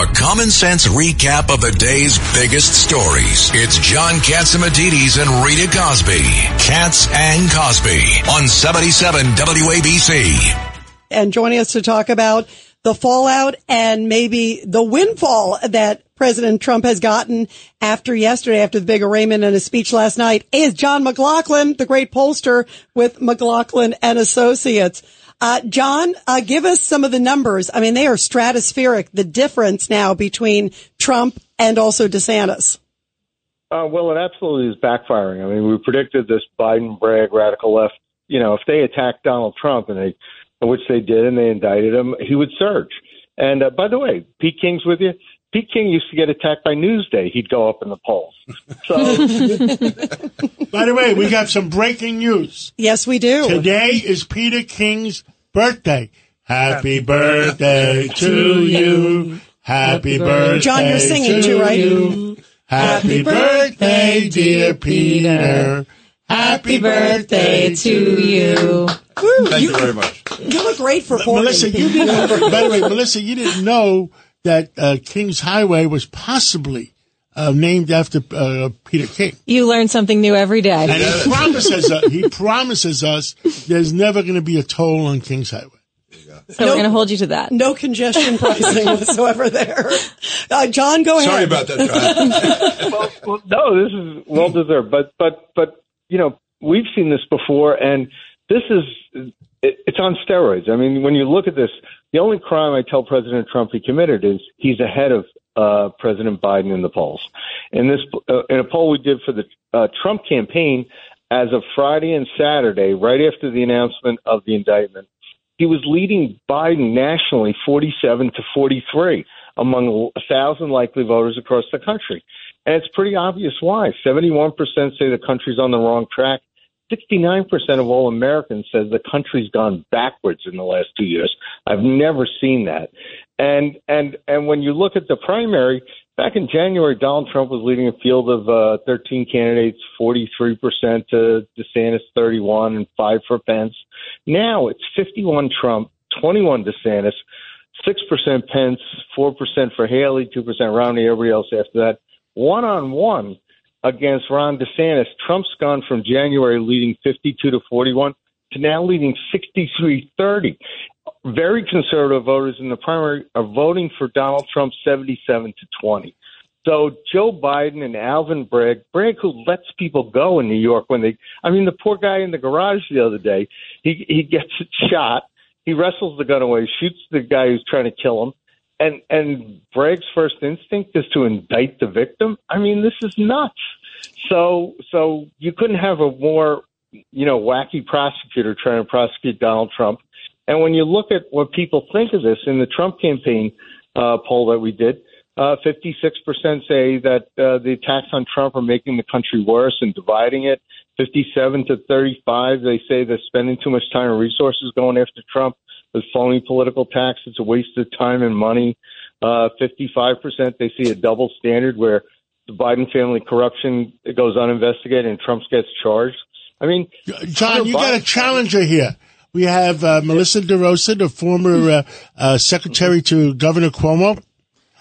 A common sense recap of the day's biggest stories. It's John Catsimatidis and Rita Cosby. Cats and Cosby on 77 WABC. And joining us to talk about the fallout and maybe the windfall that President Trump has gotten after yesterday, after the big arraignment and his speech last night is John McLaughlin, the great pollster with McLaughlin and Associates. Uh, John, uh, give us some of the numbers. I mean, they are stratospheric. The difference now between Trump and also DeSantis. Uh, well, it absolutely is backfiring. I mean, we predicted this Biden Bragg radical left. You know, if they attacked Donald Trump and they, which they did, and they indicted him, he would surge. And uh, by the way, Pete King's with you. Pete King used to get attacked by Newsday. He'd go up in the polls. So, by the way, we got some breaking news. Yes, we do. Today is Peter King's birthday. Happy birthday to you. Happy birthday. John, you're singing to too, right? You. Happy birthday, dear Peter. Happy birthday to you. Thank you very much. You look great for 40. Melissa, you didn't. by the way, Melissa, you didn't know that uh, King's Highway was possibly uh, named after uh, Peter King. You learn something new every day. And he promises uh, he promises us there's never going to be a toll on King's Highway. So we're going to hold you to that. No congestion pricing whatsoever there. Uh, John, go Sorry ahead. Sorry about that, John. well, well, no, this is well deserved. But but but you know, we've seen this before, and this is it, it's on steroids. I mean, when you look at this, the only crime I tell President Trump he committed is he's ahead of uh, President Biden in the polls. In this, uh, in a poll we did for the uh, Trump campaign, as of Friday and Saturday, right after the announcement of the indictment, he was leading Biden nationally, 47 to 43, among a thousand likely voters across the country. And it's pretty obvious why. 71% say the country's on the wrong track. 69% of all Americans says the country's gone backwards in the last two years. I've never seen that. And and and when you look at the primary, back in January, Donald Trump was leading a field of uh, 13 candidates, 43% to DeSantis, 31, and five for Pence. Now it's 51 Trump, 21 DeSantis, six percent Pence, four percent for Haley, two percent Romney. Everybody else after that, one on one against Ron DeSantis, Trump's gone from January leading 52 to 41 to now leading 63 30. Very conservative voters in the primary are voting for Donald Trump 77 to 20. So Joe Biden and Alvin Bragg, Bragg who lets people go in New York when they, I mean, the poor guy in the garage the other day, he he gets shot, he wrestles the gun away, shoots the guy who's trying to kill him, and and Bragg's first instinct is to indict the victim. I mean, this is nuts. So so you couldn't have a more you know wacky prosecutor trying to prosecute Donald Trump. And when you look at what people think of this in the Trump campaign uh, poll that we did, uh, 56% say that uh, the attacks on Trump are making the country worse and dividing it. 57 to 35, they say they're spending too much time and resources going after Trump with phony political attacks. It's a waste of time and money. Uh, 55%, they see a double standard where the Biden family corruption goes uninvestigated and Trump gets charged. I mean, John, you got a challenger here. We have uh, Melissa DeRosa, the former uh, uh, secretary to Governor Cuomo.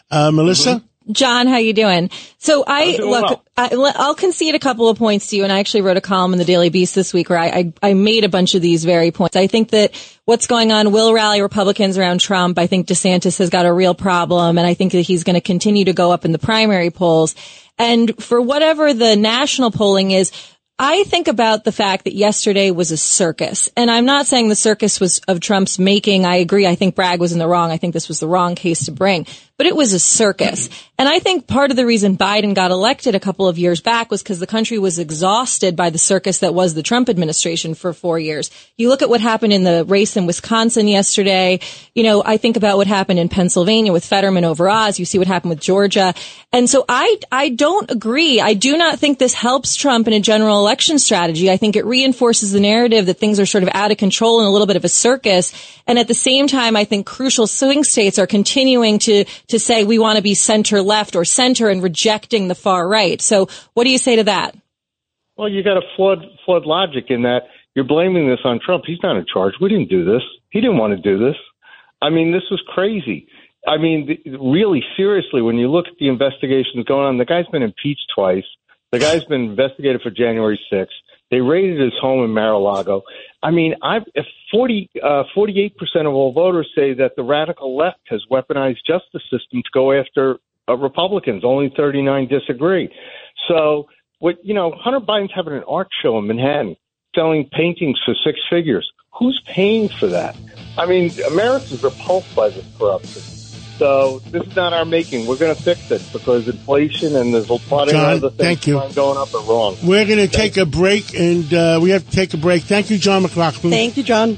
Uh, Melissa? John, how you doing? So I doing look, well. I, will concede a couple of points to you, and I actually wrote a column in the Daily Beast this week where I, I, I made a bunch of these very points. I think that what's going on will rally Republicans around Trump. I think DeSantis has got a real problem, and I think that he's going to continue to go up in the primary polls. And for whatever the national polling is, I think about the fact that yesterday was a circus. And I'm not saying the circus was of Trump's making. I agree. I think Bragg was in the wrong. I think this was the wrong case to bring. But it was a circus. And I think part of the reason Biden got elected a couple of years back was because the country was exhausted by the circus that was the Trump administration for four years. You look at what happened in the race in Wisconsin yesterday. You know, I think about what happened in Pennsylvania with Fetterman over Oz. You see what happened with Georgia. And so I, I don't agree. I do not think this helps Trump in a general election strategy. I think it reinforces the narrative that things are sort of out of control and a little bit of a circus. And at the same time, I think crucial swing states are continuing to, to say we want to be center left or center and rejecting the far right. So what do you say to that? Well, you got a flawed, flawed logic in that you're blaming this on Trump. He's not in charge. We didn't do this. He didn't want to do this. I mean, this was crazy. I mean, really, seriously, when you look at the investigations going on, the guy's been impeached twice. The guy's been investigated for January 6th. They raided his home in Mar-a-Lago. I mean, I've, if 40, uh, 48% of all voters say that the radical left has weaponized justice system to go after uh, Republicans. Only 39 disagree. So, what you know, Hunter Biden's having an art show in Manhattan, selling paintings for six figures. Who's paying for that? I mean, Americans are repulsed by this corruption. So this is not our making. We're going to fix it because inflation and there's a lot of John, other things thank you. going up are wrong. We're going to take a break, and uh, we have to take a break. Thank you, John McLaughlin. Thank you, John.